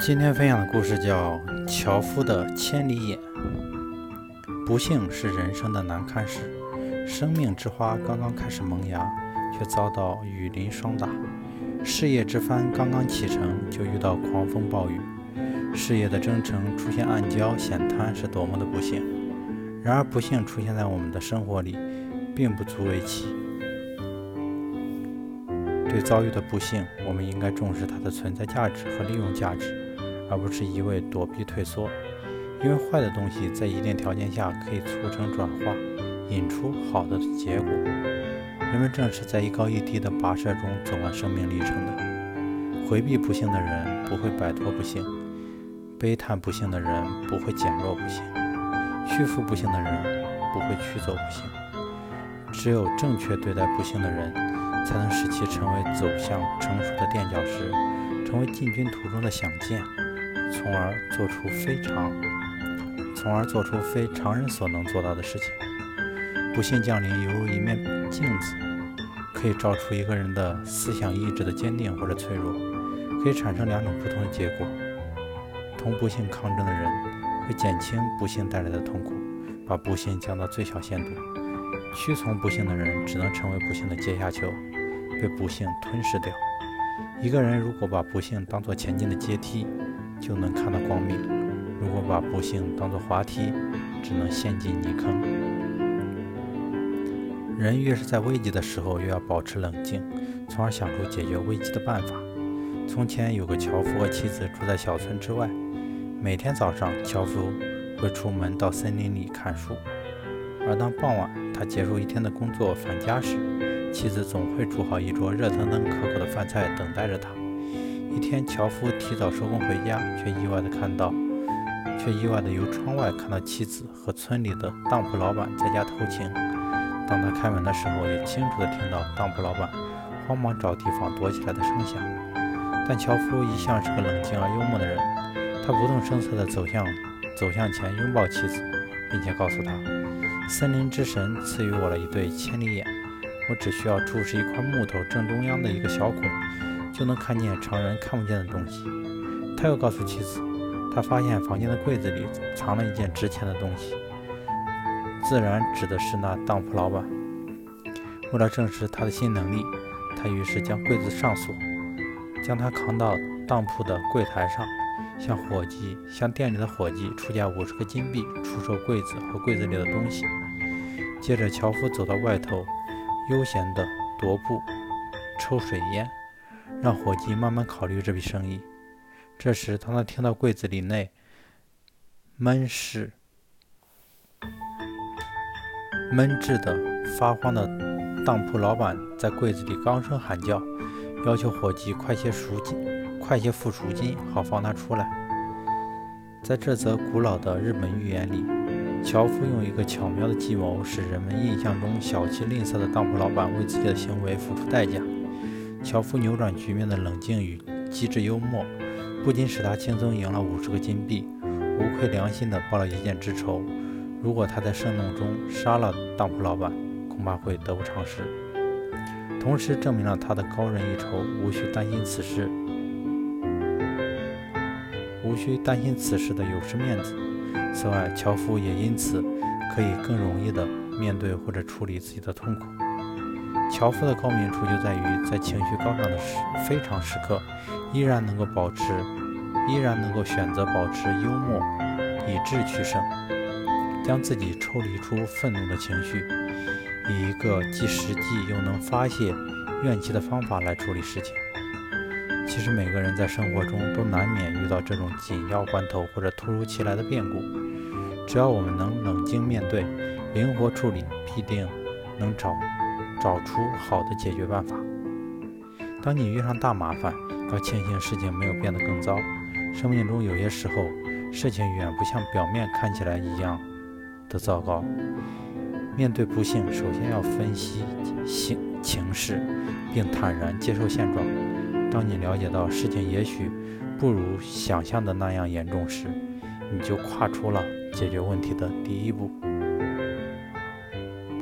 今天分享的故事叫《樵夫的千里眼》。不幸是人生的难堪事，生命之花刚刚开始萌芽，却遭到雨淋霜打；事业之帆刚刚启程，就遇到狂风暴雨；事业的征程出现暗礁险滩，是多么的不幸！然而，不幸出现在我们的生活里，并不足为奇。对遭遇的不幸，我们应该重视它的存在价值和利用价值。而不是一味躲避退缩，因为坏的东西在一定条件下可以促成转化，引出好的结果。人们正是在一高一低的跋涉中走完生命历程的。回避不幸的人不会摆脱不幸，悲叹不幸的人不会减弱不幸，屈服不幸的人不会驱走不幸。只有正确对待不幸的人，才能使其成为走向成熟的垫脚石，成为进军途中的响箭。从而做出非常，从而做出非常人所能做到的事情。不幸降临，犹如一面镜子，可以照出一个人的思想意志的坚定或者脆弱，可以产生两种不同的结果。同不幸抗争的人，会减轻不幸带来的痛苦，把不幸降到最小限度；屈从不幸的人，只能成为不幸的阶下囚，被不幸吞噬掉。一个人如果把不幸当作前进的阶梯，就能看到光明。如果把不幸当作滑梯，只能陷进泥坑。人越是在危急的时候，越要保持冷静，从而想出解决危机的办法。从前有个樵夫和妻子住在小村之外。每天早上，樵夫会出门到森林里看树，而当傍晚他结束一天的工作返家时，妻子总会煮好一桌热腾腾、可口的饭菜等待着他。一天，樵夫提早收工回家，却意外的看到，却意外的由窗外看到妻子和村里的当铺老板在家偷情。当他开门的时候，也清楚的听到当铺老板慌忙找地方躲起来的声响。但樵夫一向是个冷静而幽默的人，他不动声色的走向走向前拥抱妻子，并且告诉她：“森林之神赐予我了一对千里眼，我只需要注视一块木头正中央的一个小孔。”就能看见常人看不见的东西。他又告诉妻子，他发现房间的柜子里藏了一件值钱的东西，自然指的是那当铺老板。为了证实他的新能力，他于是将柜子上锁，将他扛到当铺的柜台上，向伙计向店里的伙计出价五十个金币出售柜子和柜子里的东西。接着，樵夫走到外头，悠闲地踱步，抽水烟。让伙计慢慢考虑这笔生意。这时，当他听到柜子里内闷室、闷滞的、发慌的当铺老板在柜子里高声喊叫，要求伙计快些赎金、快些付赎金，好放他出来。在这则古老的日本寓言里，樵夫用一个巧妙的计谋，使人们印象中小气吝啬的当铺老板为自己的行为付出代价。樵夫扭转局面的冷静与机智幽默，不仅使他轻松赢了五十个金币，无愧良心地报了一箭之仇。如果他在盛怒中杀了当铺老板，恐怕会得不偿失。同时证明了他的高人一筹，无需担心此事，无需担心此事的有失面子。此外，樵夫也因此可以更容易地面对或者处理自己的痛苦。樵夫的高明处就在于，在情绪高涨的时非常时刻，依然能够保持，依然能够选择保持幽默，以智取胜，将自己抽离出愤怒的情绪，以一个既实际又能发泄怨气的方法来处理事情。其实每个人在生活中都难免遇到这种紧要关头或者突如其来的变故，只要我们能冷静面对，灵活处理，必定能找。找出好的解决办法。当你遇上大麻烦，要庆幸事情没有变得更糟。生命中有些时候，事情远不像表面看起来一样的糟糕。面对不幸，首先要分析情情势，并坦然接受现状。当你了解到事情也许不如想象的那样严重时，你就跨出了解决问题的第一步。